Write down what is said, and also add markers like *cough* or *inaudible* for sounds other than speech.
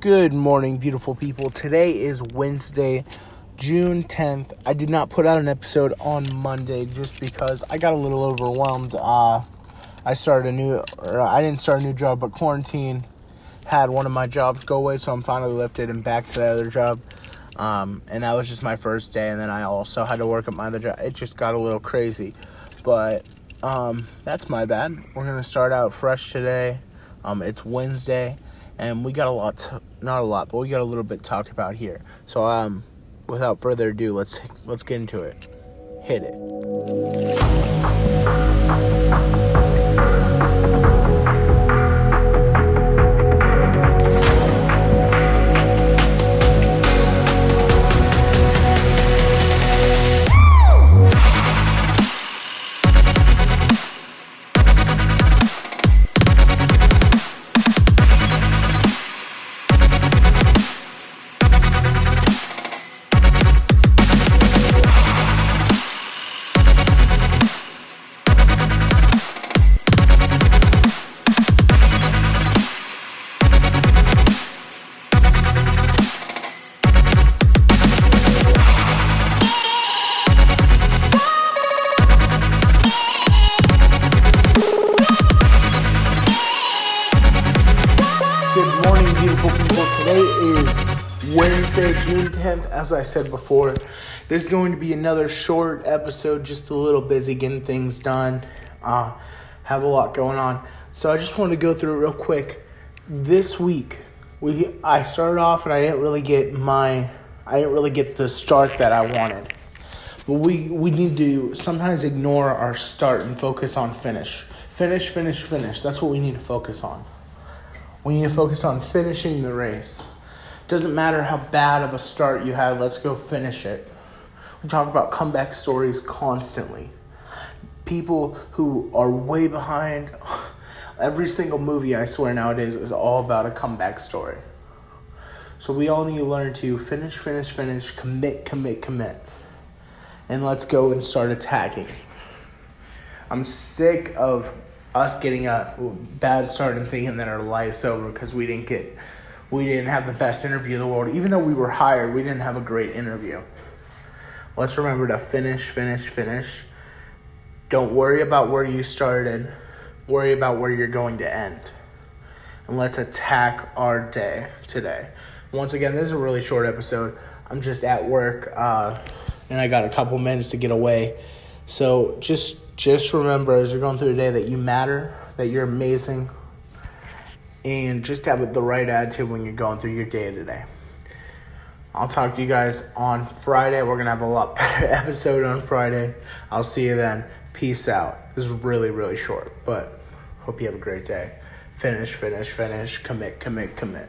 Good morning, beautiful people. Today is Wednesday, June 10th. I did not put out an episode on Monday just because I got a little overwhelmed. Uh, I started a new, I didn't start a new job, but quarantine had one of my jobs go away, so I'm finally lifted and back to the other job. Um, and that was just my first day, and then I also had to work at my other job. It just got a little crazy, but um, that's my bad. We're gonna start out fresh today. Um, it's Wednesday, and we got a lot, to, not a lot, but we got a little bit to talk about here. So, um, without further ado, let's let's get into it. Hit it. Today is Wednesday, June 10th. As I said before, this is going to be another short episode, just a little busy getting things done. Uh, have a lot going on. So I just want to go through it real quick. This week, we I started off and I didn't really get my I didn't really get the start that I wanted. But we we need to sometimes ignore our start and focus on finish. Finish, finish, finish. That's what we need to focus on. We need to focus on finishing the race. Doesn't matter how bad of a start you had, let's go finish it. We talk about comeback stories constantly. People who are way behind, every single movie I swear nowadays is all about a comeback story. So we all need to learn to finish, finish, finish, commit, commit, commit. And let's go and start attacking. I'm sick of us getting a bad start and thinking that our life's over because we didn't get we didn't have the best interview in the world. Even though we were hired, we didn't have a great interview. Let's remember to finish, finish, finish. Don't worry about where you started. Worry about where you're going to end. And let's attack our day today. Once again, this is a really short episode. I'm just at work, uh, and I got a couple minutes to get away. So just just remember as you're going through the day that you matter, that you're amazing, and just have the right attitude when you're going through your day today. I'll talk to you guys on Friday. We're gonna have a lot *laughs* better episode on Friday. I'll see you then. Peace out. This is really, really short, but hope you have a great day. Finish, finish, finish, commit, commit, commit.